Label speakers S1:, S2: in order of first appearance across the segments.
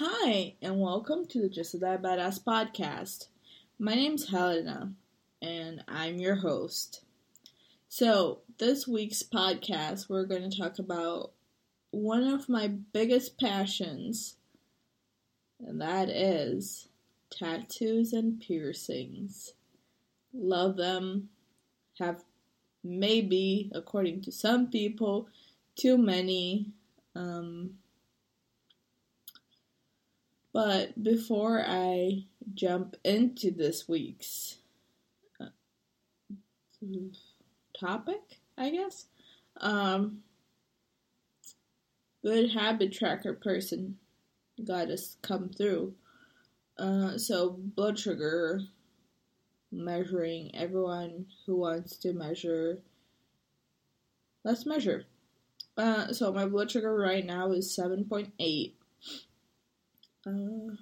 S1: Hi, and welcome to the Just a Diabadass podcast. My name's Helena, and I'm your host. So, this week's podcast, we're going to talk about one of my biggest passions, and that is tattoos and piercings. Love them, have maybe, according to some people, too many. Um, but before I jump into this week's uh, topic, I guess, um, good habit tracker person got us come through. Uh, so blood sugar measuring. Everyone who wants to measure, let's measure. Uh, so my blood sugar right now is seven point eight uh,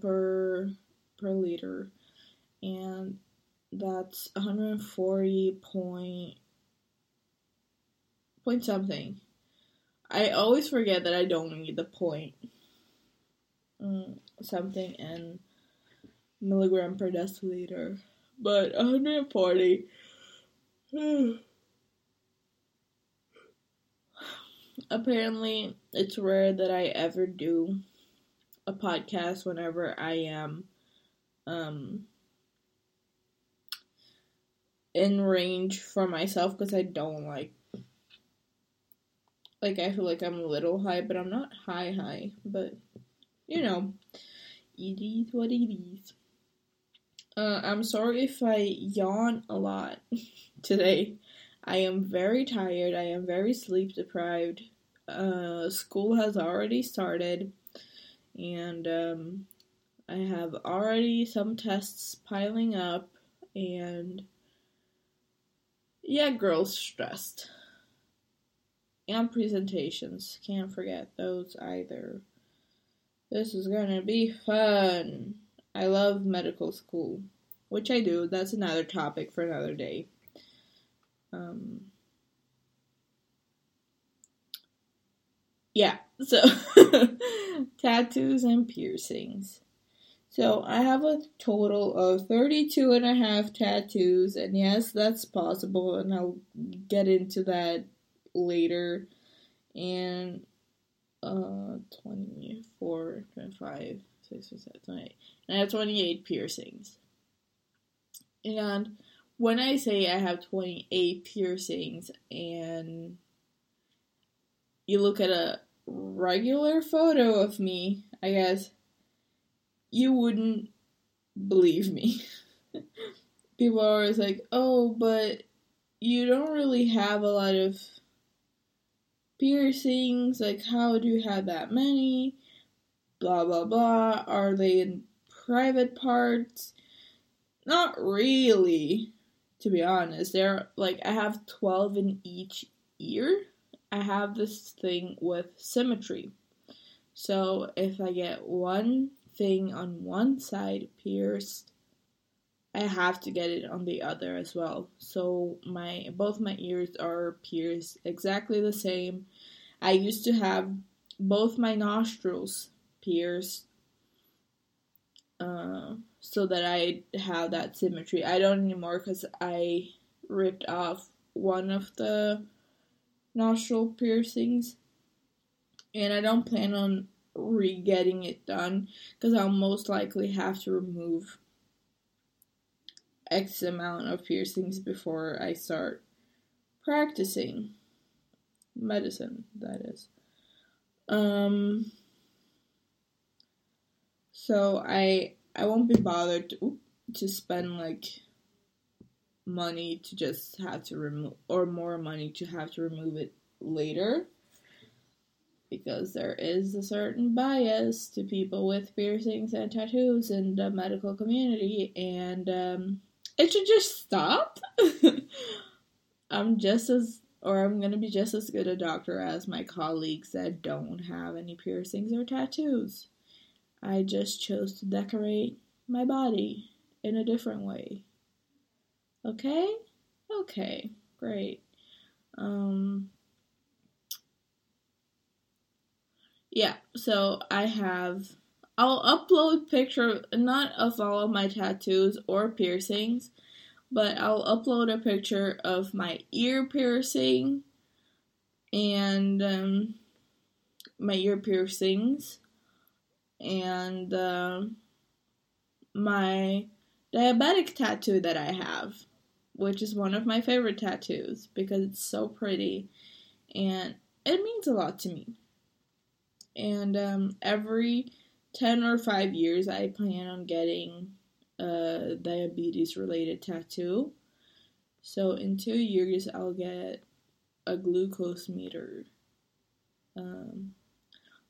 S1: per per liter, and that's 140 point point something. I always forget that I don't need the point mm, something in milligram per deciliter, but 140. apparently it's rare that I ever do a podcast whenever I am um in range for myself because I don't like like I feel like I'm a little high, but I'm not high high, but you know, it is what it is. Uh, I'm sorry if I yawn a lot today. I am very tired. I am very sleep deprived. Uh, school has already started, and um, I have already some tests piling up, and yeah, girls stressed. And presentations. Can't forget those either. This is gonna be fun. I love medical school, which I do. That's another topic for another day. Um, yeah, so tattoos and piercings. So I have a total of 32 and a half tattoos, and yes, that's possible, and I'll get into that later. And uh, 24, 25, 6, 7, 28. And I have 28 piercings. And when I say I have 28 piercings and you look at a regular photo of me, I guess, you wouldn't believe me. People are always like, oh, but you don't really have a lot of piercings. Like, how do you have that many? Blah, blah, blah. Are they in private parts? Not really to be honest. There, like, I have 12 in each ear. I have this thing with symmetry. So if I get one thing on one side pierced, I have to get it on the other as well. So my both my ears are pierced exactly the same. I used to have both my nostrils pierced uh, so that I have that symmetry. I don't anymore because I ripped off one of the nostril piercings, and I don't plan on re-getting it done because I'll most likely have to remove X amount of piercings before I start practicing medicine. That is. Um. So I I won't be bothered to, to spend like money to just have to remove or more money to have to remove it later. Because there is a certain bias to people with piercings and tattoos in the medical community and um, it should just stop. I'm just as or i'm going to be just as good a doctor as my colleagues that don't have any piercings or tattoos. I just chose to decorate my body in a different way. Okay? Okay, great. Um, yeah, so I have. I'll upload picture not of all of my tattoos or piercings, but I'll upload a picture of my ear piercing and um, my ear piercings and uh, my diabetic tattoo that I have, which is one of my favorite tattoos because it's so pretty and it means a lot to me. And um, every 10 or 5 years, I plan on getting a diabetes related tattoo. So in two years, I'll get a glucose meter. Um,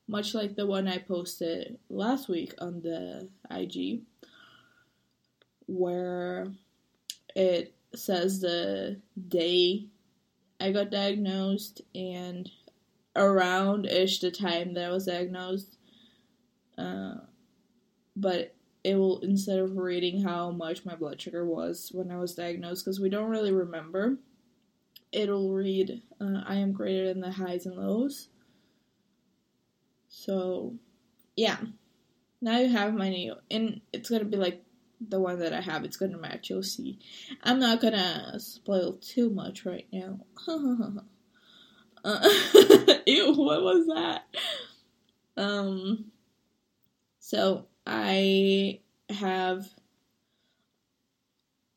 S1: much like the one I posted last week on the IG, where it says the day I got diagnosed and around ish the time that I was diagnosed. Uh, but it will instead of reading how much my blood sugar was when I was diagnosed, because we don't really remember, it'll read uh, I am greater than the highs and lows. So, yeah. Now you have my new, and it's gonna be like the one that I have. It's gonna match. You'll see. I'm not gonna spoil too much right now. uh, ew, what was that? Um. So I have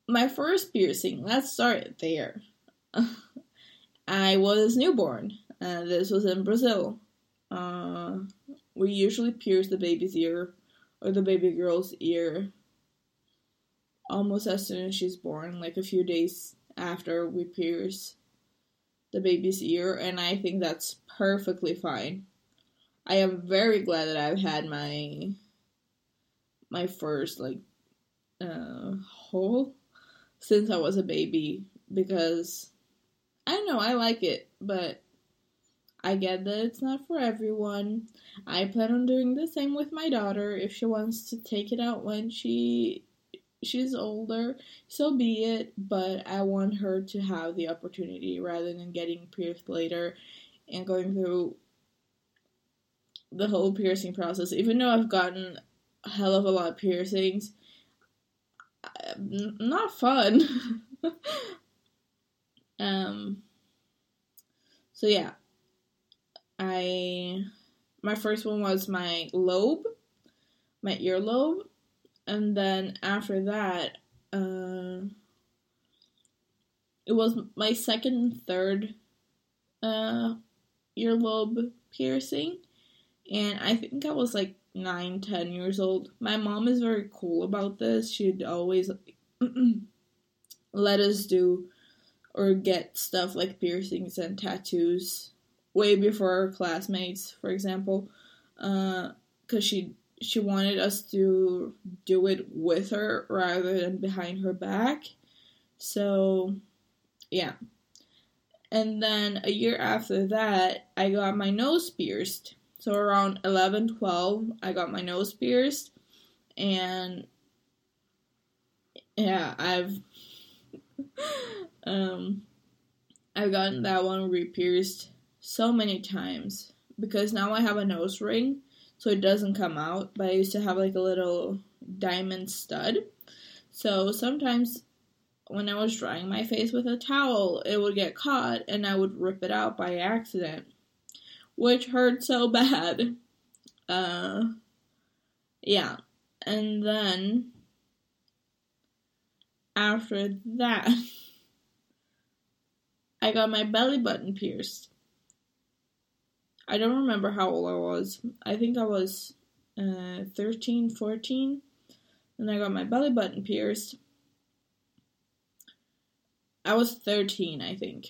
S1: my first piercing. Let's start there. I was newborn. and this was in Brazil. Uh, we usually pierce the baby's ear or the baby girl's ear almost as soon as she's born, like a few days after we pierce the baby's ear, and I think that's perfectly fine. I am very glad that I've had my my first like uh hole since I was a baby because I don't know, I like it, but I get that it's not for everyone. I plan on doing the same with my daughter if she wants to take it out when she she's older, so be it, but I want her to have the opportunity rather than getting pierced later and going through the whole piercing process. Even though I've gotten a hell of a lot of piercings, not fun. um so yeah, I my first one was my lobe, my earlobe, and then after that, uh, it was my second and third uh, earlobe piercing, and I think I was like nine, ten years old. My mom is very cool about this. She'd always let us do or get stuff like piercings and tattoos way before our classmates, for example, because uh, she she wanted us to do it with her rather than behind her back. So, yeah. And then a year after that, I got my nose pierced. So around 11, 12, I got my nose pierced. And yeah, I've um I've gotten that one re-pierced so many times because now I have a nose ring so it doesn't come out. But I used to have like a little diamond stud. So sometimes when I was drying my face with a towel, it would get caught and I would rip it out by accident, which hurt so bad. Uh, yeah. And then after that, I got my belly button pierced. I don't remember how old I was. I think I was uh, 13, 14. And I got my belly button pierced. I was 13, I think.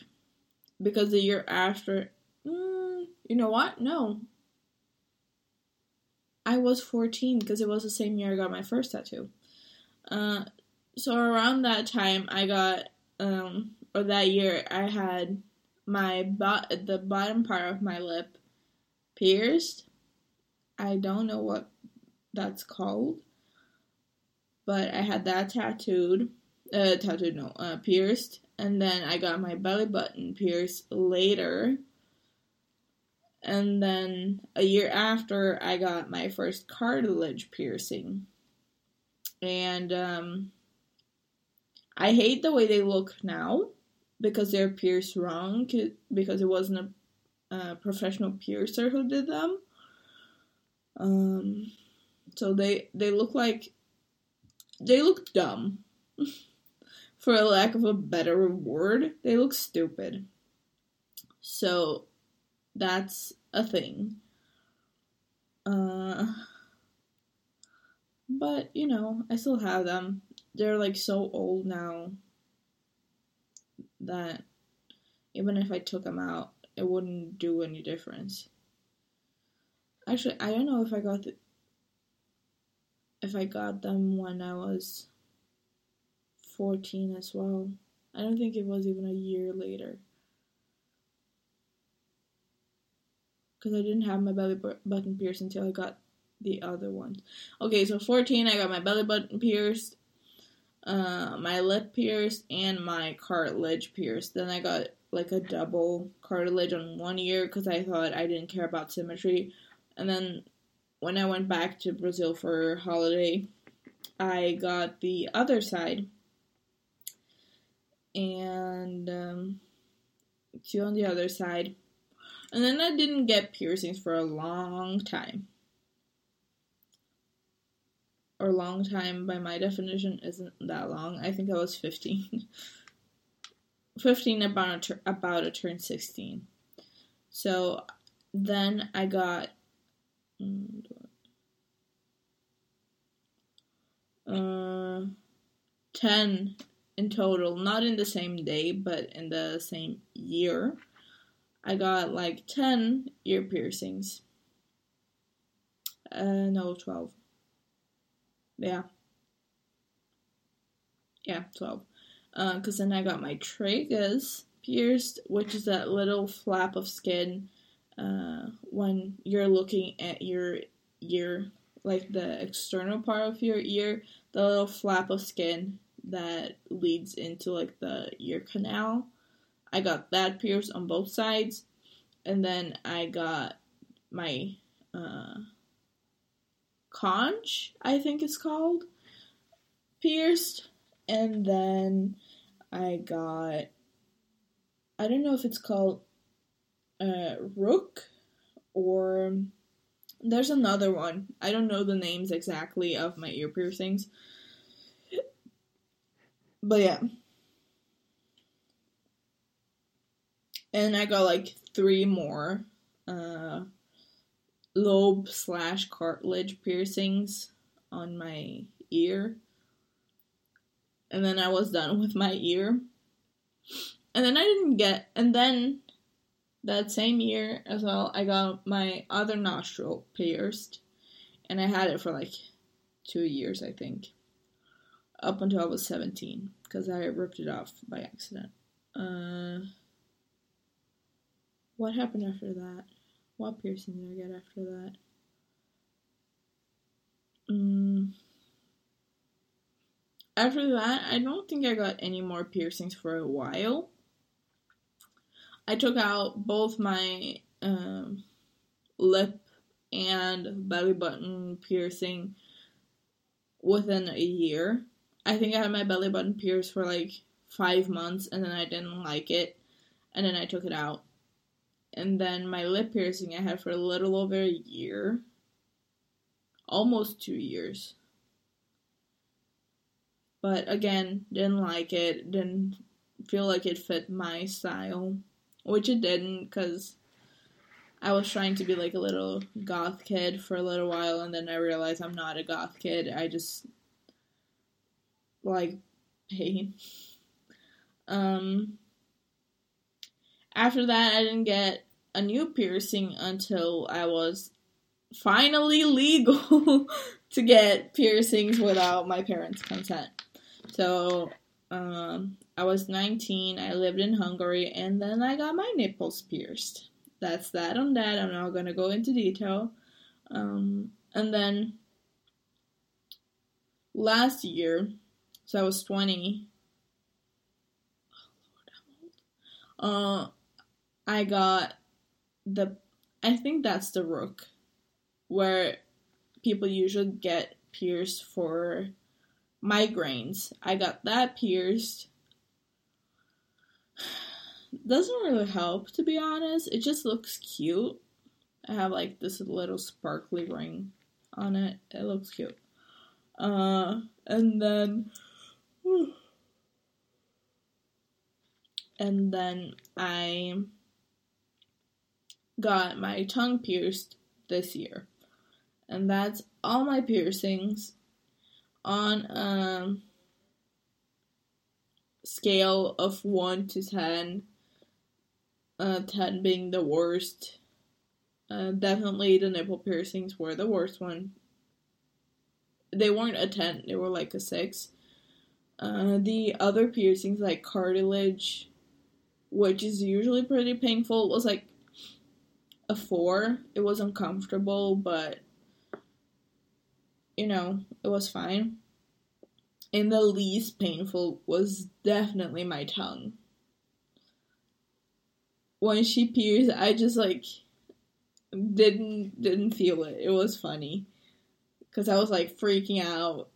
S1: Because the year after. Mm, you know what? No. I was 14 because it was the same year I got my first tattoo. Uh, so around that time, I got, um, or that year, I had my bot the bottom part of my lip pierced. I don't know what that's called, but I had that tattooed. Uh, tattooed, no, uh, pierced, and then I got my belly button pierced later. And then a year after, I got my first cartilage piercing. And um, I hate the way they look now because they're pierced wrong because it wasn't professional piercer who did them. Um, so they they look like they look dumb. For a lack of a better word, they look stupid. So that's a thing. Uh, but you know, I still have them. They're like so old now that even if I took them out, it wouldn't do any difference. Actually, I don't know if I got the, if I got them when I was 14 as well. I don't think it was even a year later. Because I didn't have my belly button pierced until I got the other ones. Okay, so 14, I got my belly button pierced, uh, my lip pierced, and my cartilage pierced. Then I got like a double cartilage on one ear because I thought I didn't care about symmetry. And then when I went back to Brazil for holiday, I got the other side. And um, two on the other side. And then I didn't get piercings for a long time. Or long time by my definition isn't that long. I think I was 15. 15 about a, about to turn 16. So then I got uh, 10 in total, not in the same day, but in the same year. I got like 10 ear piercings. Uh, no, 12. Yeah. Yeah, 12. Because uh, then I got my tragus pierced, which is that little flap of skin uh, when you're looking at your ear, like the external part of your ear, the little flap of skin that leads into like the ear canal. I got that pierced on both sides, and then I got my uh, conch, I think it's called, pierced, and then I got I don't know if it's called uh, rook or there's another one. I don't know the names exactly of my ear piercings. But yeah. And I got like three more uh, lobe slash cartilage piercings on my ear. And then I was done with my ear. And then I didn't get, and then that same year as well, I got my other nostril pierced, and I had it for like two years, I think, up until I was 17, because I ripped it off by accident. Uh, what happened after that? What piercing did I get after that? Mm. After that, I don't think I got any more piercings for a while. I took out both my um, lip and belly button piercing within a year. I think I had my belly button pierced for like five months and then I didn't like it and then I took it out. And then my lip piercing I had for a little over a year. Almost two years. But again, didn't like it, didn't feel like it fit my style which it didn't because I was trying to be like a little goth kid for a little while, and then I realized I'm not a goth kid. I just like pain. Um, after that, I didn't get a new piercing until I was finally legal to get piercings without my parents' consent. So um, I was 19, I lived in Hungary, and then I got my nipples pierced. That's that on that. I'm not gonna go into detail. Um, and then last year, so I was 20. Oh, Lord, uh, I got the I think that's the rook, where people usually get pierced for migraines. I got that pierced. Doesn't really help, to be honest. It just looks cute. I have like this little sparkly ring on it. It looks cute. Uh, and then. And then I got my tongue pierced this year. And that's all my piercings on a scale of 1 to 10. Uh, 10 being the worst. Uh, definitely the nipple piercings were the worst one. They weren't a 10, they were like a 6. Uh, the other piercings, like cartilage, which is usually pretty painful, was like a 4. It was uncomfortable, but you know, it was fine. And the least painful was definitely my tongue. When she pierced, I just like didn't didn't feel it. It was funny because I was like freaking out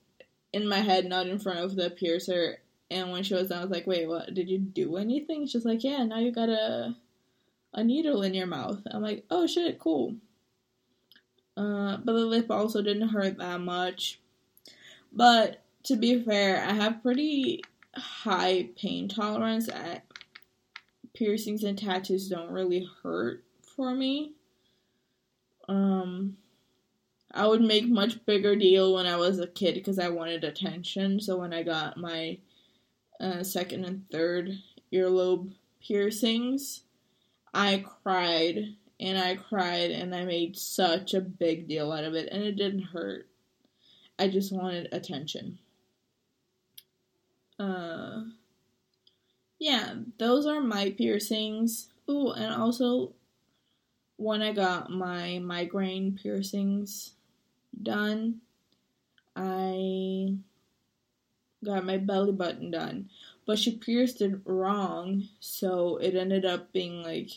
S1: in my head, not in front of the piercer. And when she was done, I was like, "Wait, what? Did you do anything?" She's like, "Yeah, now you got a a needle in your mouth." I'm like, "Oh shit, cool." Uh, but the lip also didn't hurt that much. But to be fair, I have pretty high pain tolerance. Piercings and tattoos don't really hurt for me. Um, I would make much bigger deal when I was a kid because I wanted attention. So when I got my uh, second and third earlobe piercings, I cried and I cried and I made such a big deal out of it and it didn't hurt. I just wanted attention. Uh yeah, those are my piercings. Ooh, and also when I got my migraine piercings done, I got my belly button done. But she pierced it wrong, so it ended up being like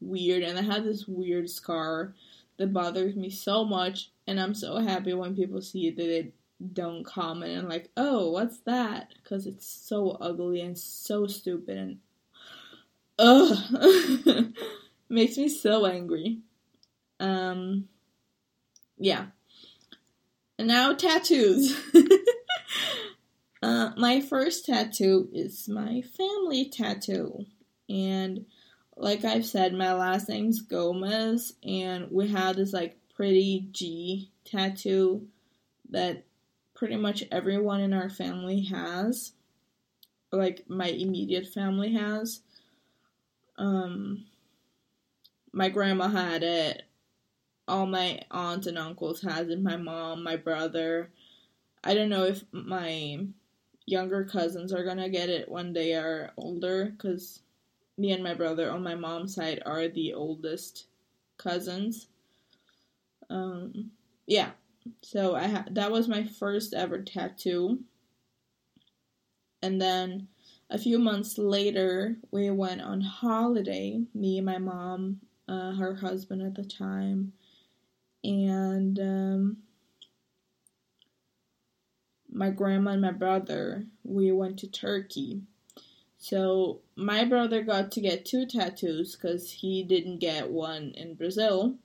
S1: weird and I have this weird scar that bothers me so much and I'm so happy when people see it that they don't comment and like, "Oh, what's that?" cuz it's so ugly and so stupid and ugh makes me so angry. Um yeah. And now tattoos. uh, my first tattoo is my family tattoo. And like I've said, my last name's Gomez, and we have this like pretty G tattoo that pretty much everyone in our family has. Like my immediate family has. Um, my grandma had it. All my aunts and uncles has it. My mom, my brother. I don't know if my younger cousins are gonna get it when they are older, because me and my brother on my mom's side are the oldest cousins. Um, yeah. So I ha- that was my first ever tattoo. And then a few months later, we went on holiday. Me and my mom, uh, her husband at the time, and um, my grandma and my brother. We went to Turkey so my brother got to get two tattoos because he didn't get one in Brazil.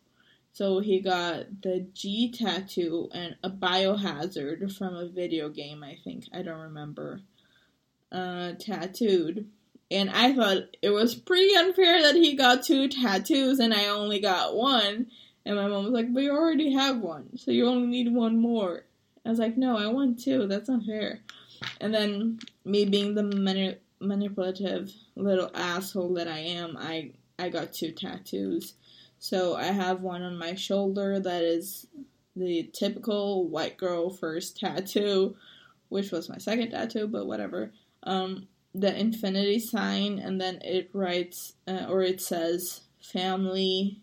S1: So he got the G tattoo and a biohazard from a video game, I think. I don't remember. Uh, tattooed. And I thought it was pretty unfair that he got two tattoos and I only got one. And my mom was like, but you already have one, so you only need one more. I was like, no, I want two. That's not fair. And then me being the mani- manipulative little asshole that I am, I I got two tattoos. So I have one on my shoulder that is the typical white girl first tattoo, which was my second tattoo, but whatever. Um, the infinity sign, and then it writes uh, or it says family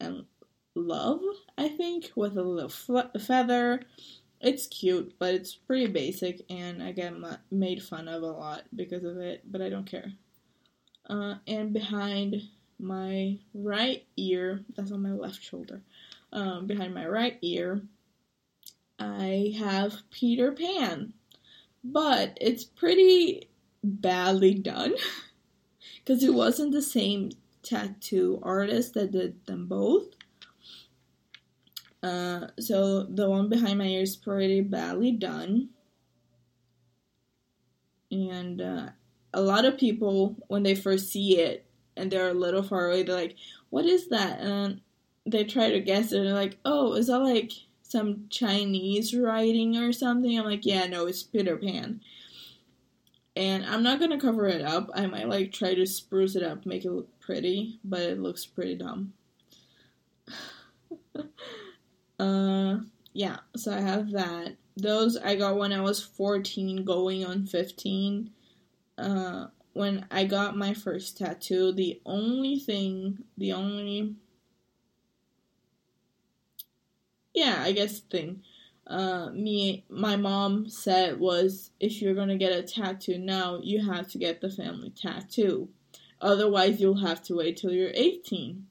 S1: and love, I think, with a little feather it's cute, but it's pretty basic, and I get made fun of a lot because of it, but I don't care. Uh, and behind my right ear, that's on my left shoulder, um, behind my right ear, I have Peter Pan. But it's pretty badly done because it wasn't the same tattoo artist that did them both. Uh, so the one behind my ear is pretty badly done. And uh, a lot of people, when they first see it and they're a little far away, they're like, What is that? And they try to guess it and they're like, Oh, is that like some Chinese writing or something? I'm like, Yeah, no, it's Peter Pan. And I'm not gonna cover it up. I might like try to spruce it up, make it look pretty, but it looks pretty dumb. uh, yeah, so I have that. Those I got when I was 14, going on 15. Uh, when I got my first tattoo, the only thing, the only, yeah, I guess thing, uh, me, my mom said was if you're gonna get a tattoo now, you have to get the family tattoo. Otherwise, you'll have to wait till you're 18.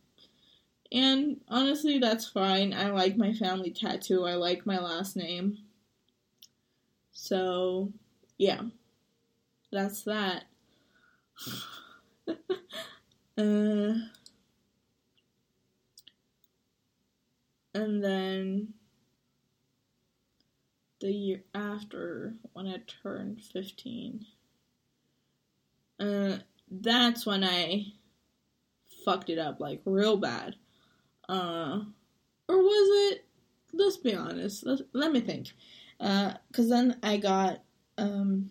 S1: And honestly, that's fine. I like my family tattoo. I like my last name. So, yeah. That's that. uh, and then the year after, when I turned 15, uh, that's when I fucked it up like real bad. Uh, or was it? Let's be honest. Let, let me think. Uh, cause then I got um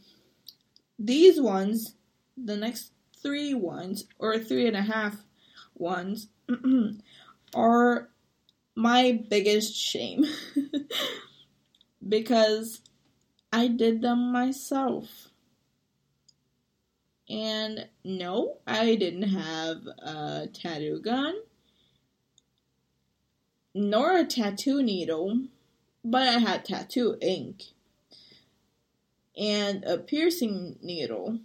S1: these ones, the next three ones or three and a half ones are my biggest shame because I did them myself. And no, I didn't have a tattoo gun, nor a tattoo needle, but I had tattoo ink and a piercing needle.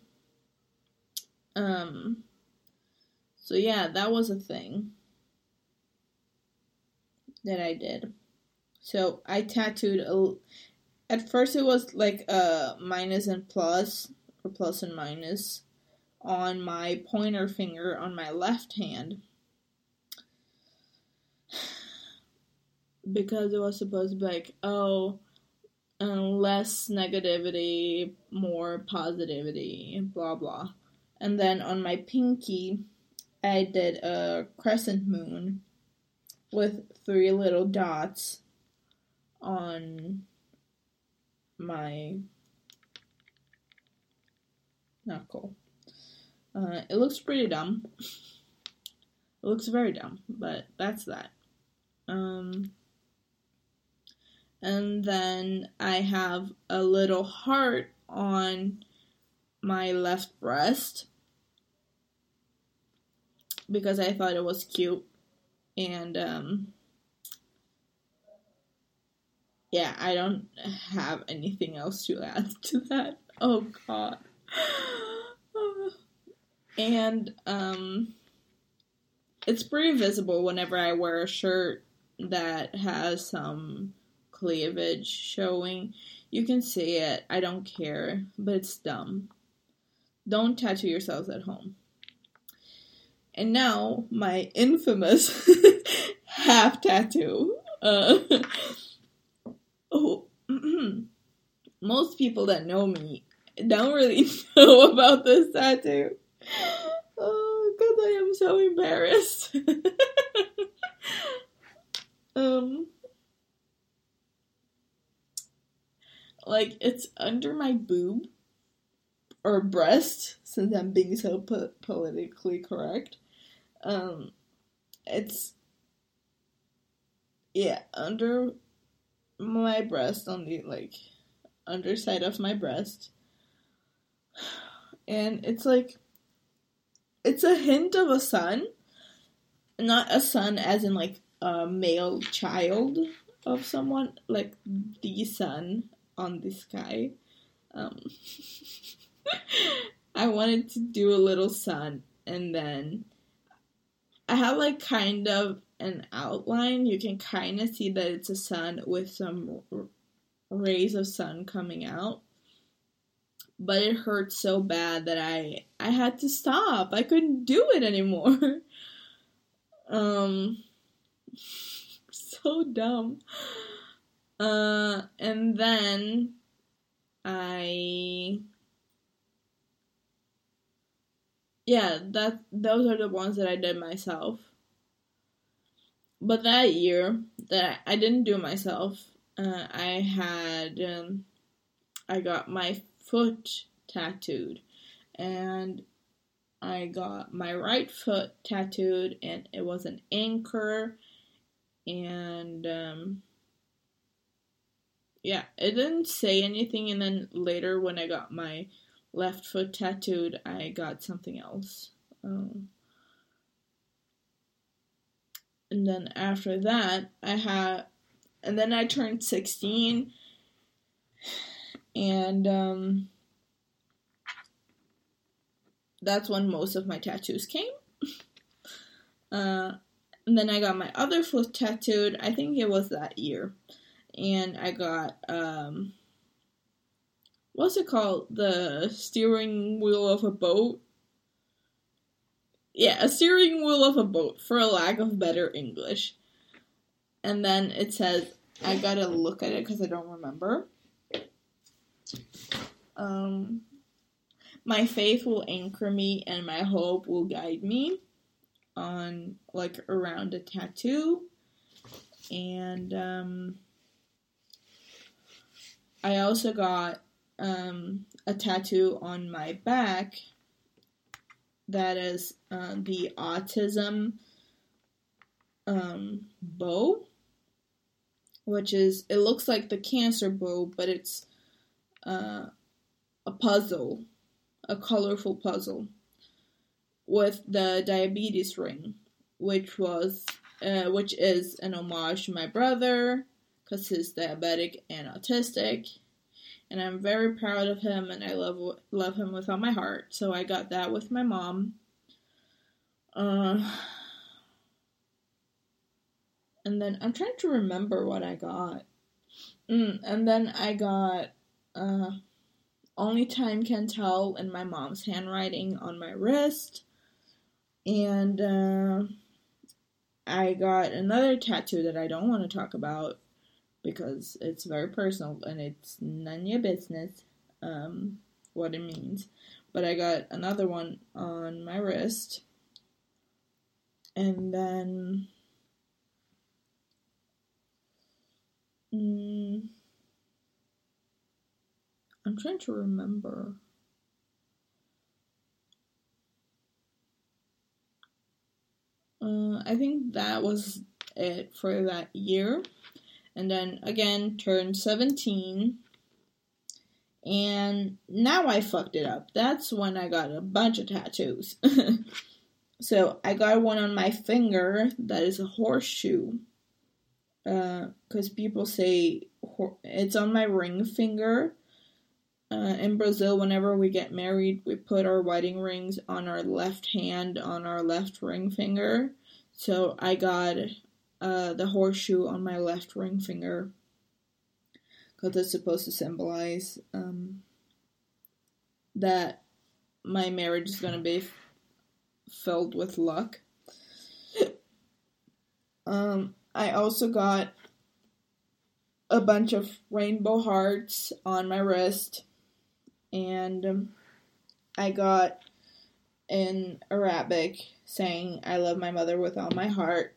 S1: Um, so yeah, that was a thing that I did. So I tattooed a. At first, it was like a minus and plus, or plus and minus, on my pointer finger on my left hand because it was supposed to be like, oh, uh, less negativity, more positivity, blah blah. And then on my pinky, I did a crescent moon with three little dots on my knuckle. Uh, it looks pretty dumb. It looks very dumb, but that's that. Um, and then I have a little heart on my left breast because I thought it was cute. And, um, yeah, I don't have anything else to add to that. Oh, God. and um, it's pretty visible whenever I wear a shirt that has some cleavage showing. You can see it. I don't care, but it's dumb. Don't tattoo yourselves at home. And now my infamous half tattoo. Uh, oh, most people that know me don't really know about this tattoo. Oh, I am so embarrassed. um, like it's under my boob or breast, since I'm being so po- politically correct. Um, it's yeah under my breast on the like underside of my breast and it's like it's a hint of a sun not a sun as in like a male child of someone like the sun on the sky um i wanted to do a little sun and then I have like kind of an outline. You can kind of see that it's a sun with some rays of sun coming out. But it hurt so bad that I I had to stop. I couldn't do it anymore. um so dumb. Uh and then I yeah, that those are the ones that I did myself. But that year that I didn't do myself, uh, I had um, I got my foot tattooed, and I got my right foot tattooed, and it was an anchor, and um, yeah, it didn't say anything. And then later, when I got my left foot tattooed, I got something else. Um, and then after that, I had, and then I turned 16, and um, that's when most of my tattoos came. uh, and then I got my other foot tattooed, I think it was that year. And I got, um, what's it called? The steering wheel of a boat. Yeah, a steering wheel of a boat, for a lack of better English. And then it says, I gotta look at it because I don't remember. Um, my faith will anchor me and my hope will guide me on like around a tattoo. And um, I also got um, a tattoo on my back that is uh, the autism um, bow, which is it looks like the cancer bow, but it's uh, a puzzle, a colorful puzzle with the diabetes ring, which was uh, which is an homage to my brother because he's diabetic and autistic and I'm very proud of him and I love love him with all my heart. So I got that with my mom. Uh, and then I'm trying to remember what I got. Mm, and then I got uh, Only Time Can Tell in my mom's handwriting on my wrist. And uh, I got another tattoo that I don't want to talk about because it's very personal and it's none of your business um, what it means. But I got another one on my wrist. And then. Mm, I'm trying to remember. Uh, I think that was it for that year and then again turned 17 and now I fucked it up. That's when I got a bunch of tattoos. so I got one on my finger that is a horseshoe. Because uh, people say it's on my ring finger. Uh, in Brazil, whenever we get married, we put our wedding rings on our left hand on our left ring finger. So I got uh, the horseshoe on my left ring finger because it's supposed to symbolize um, that my marriage is going to be f- filled with luck. Um, I also got a bunch of rainbow hearts on my wrist, and um, I got in Arabic saying, I love my mother with all my heart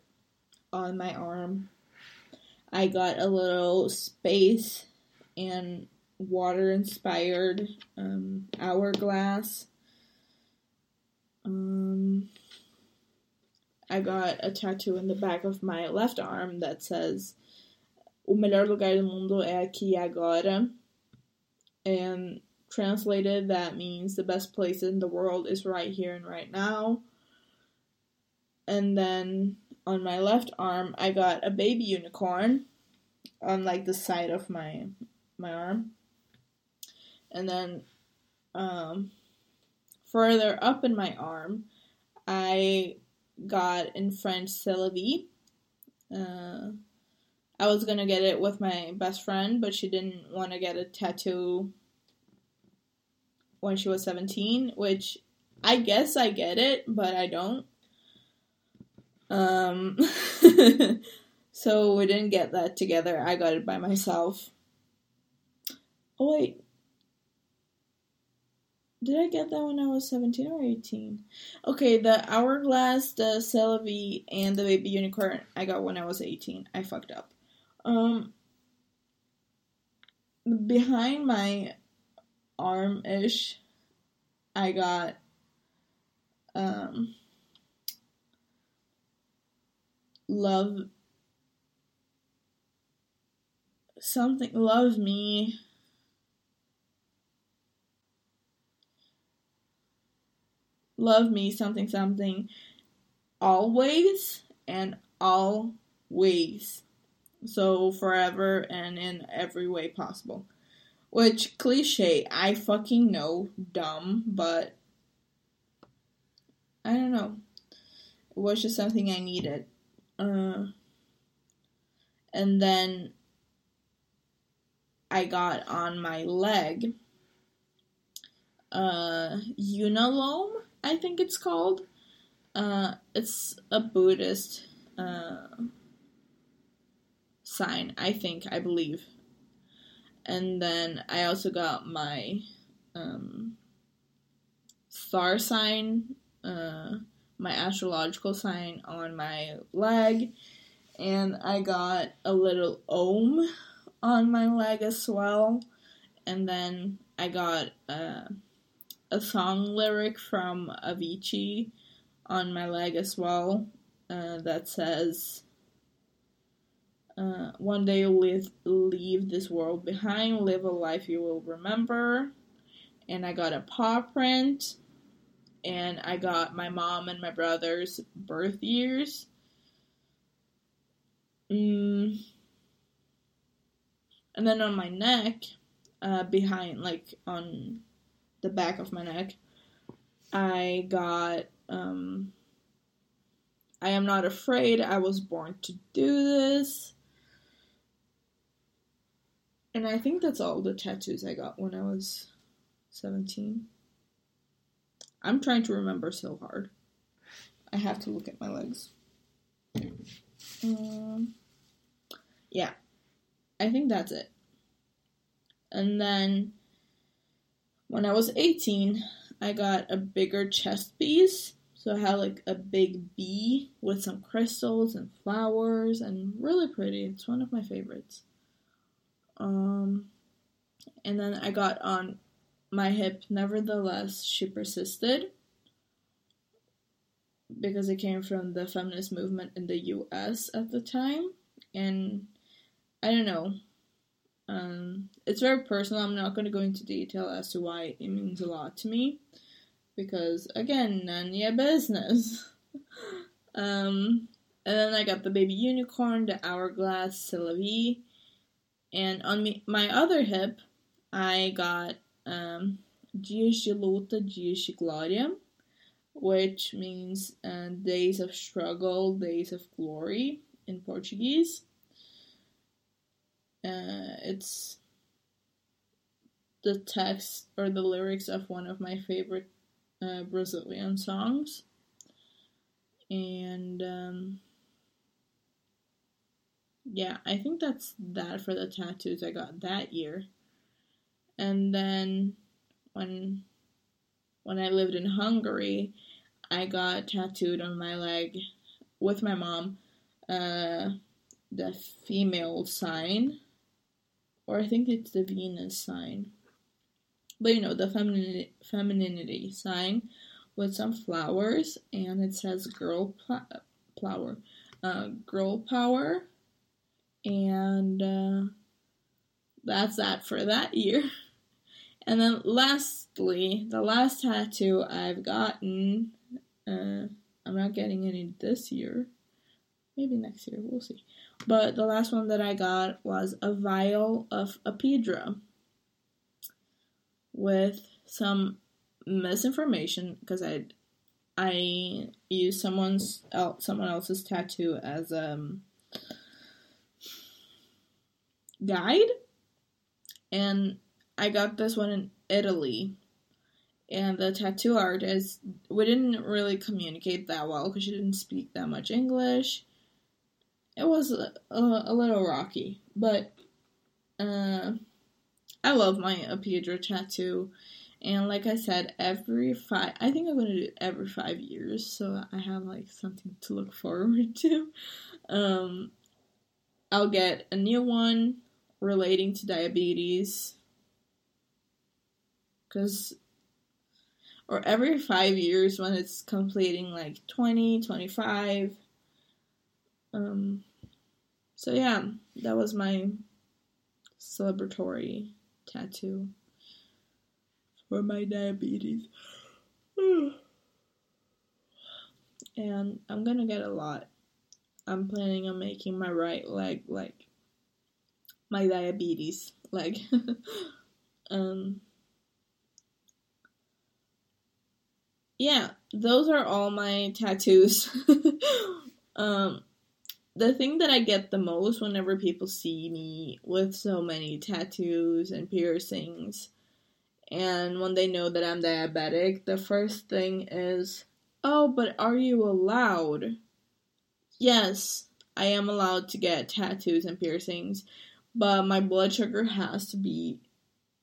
S1: on my arm. I got a little space and water inspired um, hourglass. Um, I got a tattoo in the back of my left arm that says O melhor lugar do mundo é aqui agora. And translated, that means the best place in the world is right here and right now. And then on my left arm, I got a baby unicorn on like the side of my my arm. And then um, further up in my arm, I got in French Sylvie. Uh, I was gonna get it with my best friend, but she didn't want to get a tattoo when she was 17, which I guess I get it, but I don't. Um, so we didn't get that together. I got it by myself. Oh, wait. Did I get that when I was 17 or 18? Okay, the Hourglass, the Celavi, and the Baby Unicorn I got when I was 18. I fucked up. Um, behind my arm ish, I got um, love something love me. Love me something something. Always and always. So forever and in every way possible. Which cliche i fucking know dumb but i don't know. It was just something i needed uh, and then i got on my leg uh unalome I think it's called. Uh, it's a Buddhist uh, sign, I think, I believe. And then I also got my um, star sign, uh, my astrological sign on my leg, and I got a little Om on my leg as well. And then I got uh, a song lyric from Avicii on my leg as well uh, that says, uh, One day you'll leave, leave this world behind, live a life you will remember. And I got a paw print, and I got my mom and my brother's birth years. Mm. And then on my neck, uh, behind, like on the back of my neck. I got um I am not afraid. I was born to do this. And I think that's all the tattoos I got when I was 17. I'm trying to remember so hard. I have to look at my legs. Um, yeah, I think that's it. And then when I was 18, I got a bigger chest piece. So I had like a big bee with some crystals and flowers and really pretty. It's one of my favorites. Um, and then I got on my hip, nevertheless, she persisted because it came from the feminist movement in the US at the time. And I don't know, um, it's very personal. I'm not going to go into detail as to why it means a lot to me, because again, none of your business. um, and then I got the baby unicorn, the hourglass, Sylvie, and on me, my other hip, I got um, Dias de Luta, Dias de Glória, which means uh, days of struggle, days of glory in Portuguese. Uh, it's the text or the lyrics of one of my favorite uh, Brazilian songs. And um, yeah, I think that's that for the tattoos I got that year. And then when when I lived in Hungary, I got tattooed on my leg with my mom uh, the female sign or I think it's the Venus sign. But you know, the femininity, femininity sign with some flowers, and it says girl pl- flower, uh, girl power, and uh, that's that for that year. And then lastly, the last tattoo I've gotten, uh, I'm not getting any this year. Maybe next year, we'll see. But the last one that I got was a vial of Apidra with some misinformation because I I use someone's someone else's tattoo as a um, guide, and I got this one in Italy. And the tattoo artist, we didn't really communicate that well because she didn't speak that much English. It was a, a, a little rocky, but uh, I love my Apidra tattoo. And like I said, every five, I think I'm going to do it every five years, so I have like something to look forward to. Um, I'll get a new one relating to diabetes. Because, or every five years when it's completing like 20, 25. Um, so yeah, that was my celebratory tattoo for my diabetes. and I'm gonna get a lot. I'm planning on making my right leg like my diabetes leg. um yeah, those are all my tattoos. um the thing that I get the most whenever people see me with so many tattoos and piercings, and when they know that I'm diabetic, the first thing is, Oh, but are you allowed? Yes, I am allowed to get tattoos and piercings, but my blood sugar has to be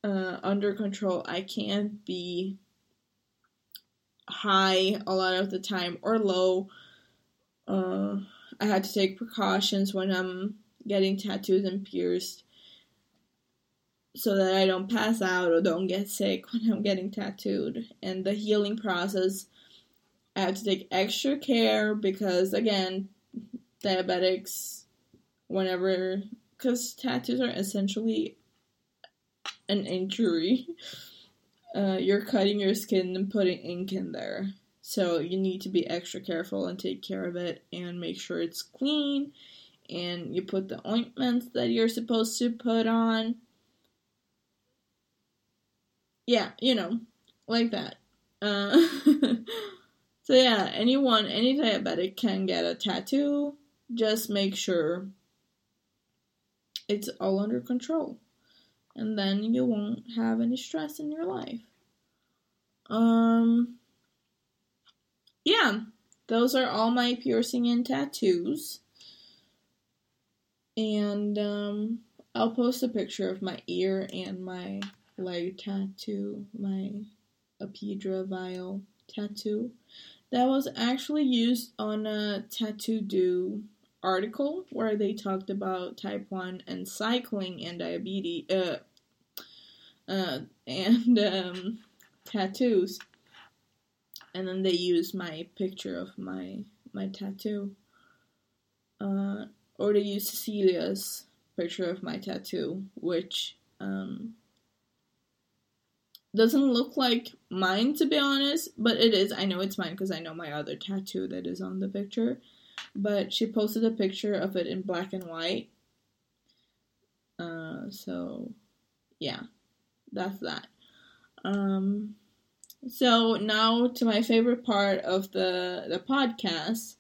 S1: uh, under control. I can't be high a lot of the time or low. Uh, I had to take precautions when I'm getting tattoos and pierced so that I don't pass out or don't get sick when I'm getting tattooed. And the healing process, I have to take extra care because, again, diabetics, whenever, because tattoos are essentially an injury. Uh, you're cutting your skin and putting ink in there. So you need to be extra careful and take care of it and make sure it's clean. And you put the ointments that you're supposed to put on. Yeah, you know, like that. Uh, so yeah, anyone, any diabetic can get a tattoo. Just make sure it's all under control. And then you won't have any stress in your life. Um yeah, those are all my piercing and tattoos. And um, I'll post a picture of my ear and my leg tattoo, my Apidra vial tattoo. That was actually used on a Tattoodo article where they talked about type 1 and cycling and diabetes uh, uh, and um, tattoos and then they used my picture of my my tattoo. Uh, or they used Cecilia's picture of my tattoo, which um, doesn't look like mine to be honest, but it is. I know it's mine because I know my other tattoo that is on the picture. But she posted a picture of it in black and white. Uh, so yeah, that's that. Um, so now to my favorite part of the the podcast,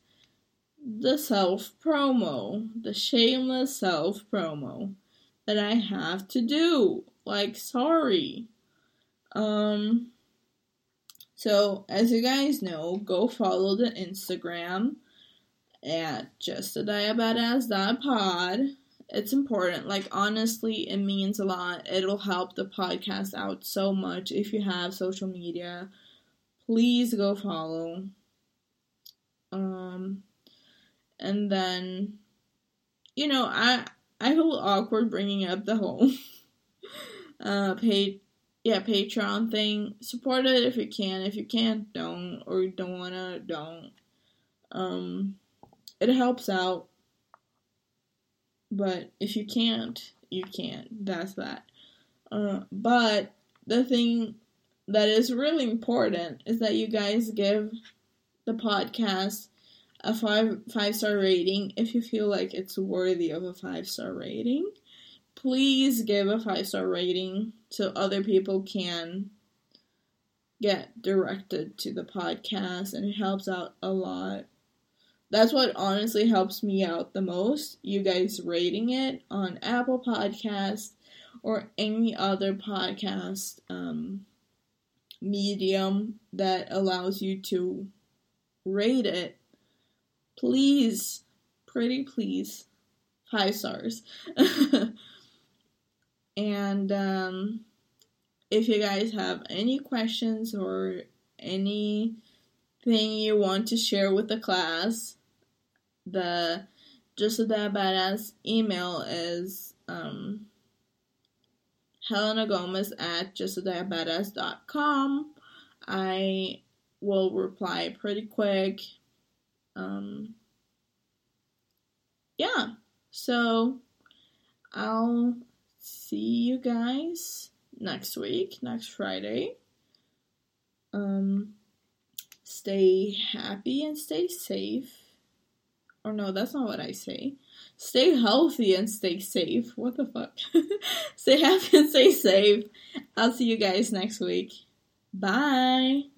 S1: the self promo, the shameless self promo that I have to do. Like sorry. Um so as you guys know, go follow the Instagram at just a pod it's important. Like, honestly, it means a lot. It'll help the podcast out so much if you have social media. Please go follow. Um, and then, you know, I I feel awkward bringing up the whole uh pay yeah Patreon thing. Support it if you can. If you can't, don't or you don't wanna, don't. Um, it helps out but if you can't, you can't. That's that. Uh, but the thing that is really important is that you guys give the podcast a five five star rating if you feel like it's worthy of a five star rating. Please give a five star rating so other people can get directed to the podcast and it helps out a lot. That's what honestly helps me out the most. You guys rating it on Apple Podcast or any other podcast um, medium that allows you to rate it. Please, pretty please, five stars. and um, if you guys have any questions or anything you want to share with the class, the Just a Diabadass email is um, Helena Gomez at justadiabadass.com. I will reply pretty quick. Um, yeah, so I'll see you guys next week, next Friday. Um, stay happy and stay safe. Or no, that's not what I say. Stay healthy and stay safe. What the fuck? stay happy and stay safe. I'll see you guys next week. Bye.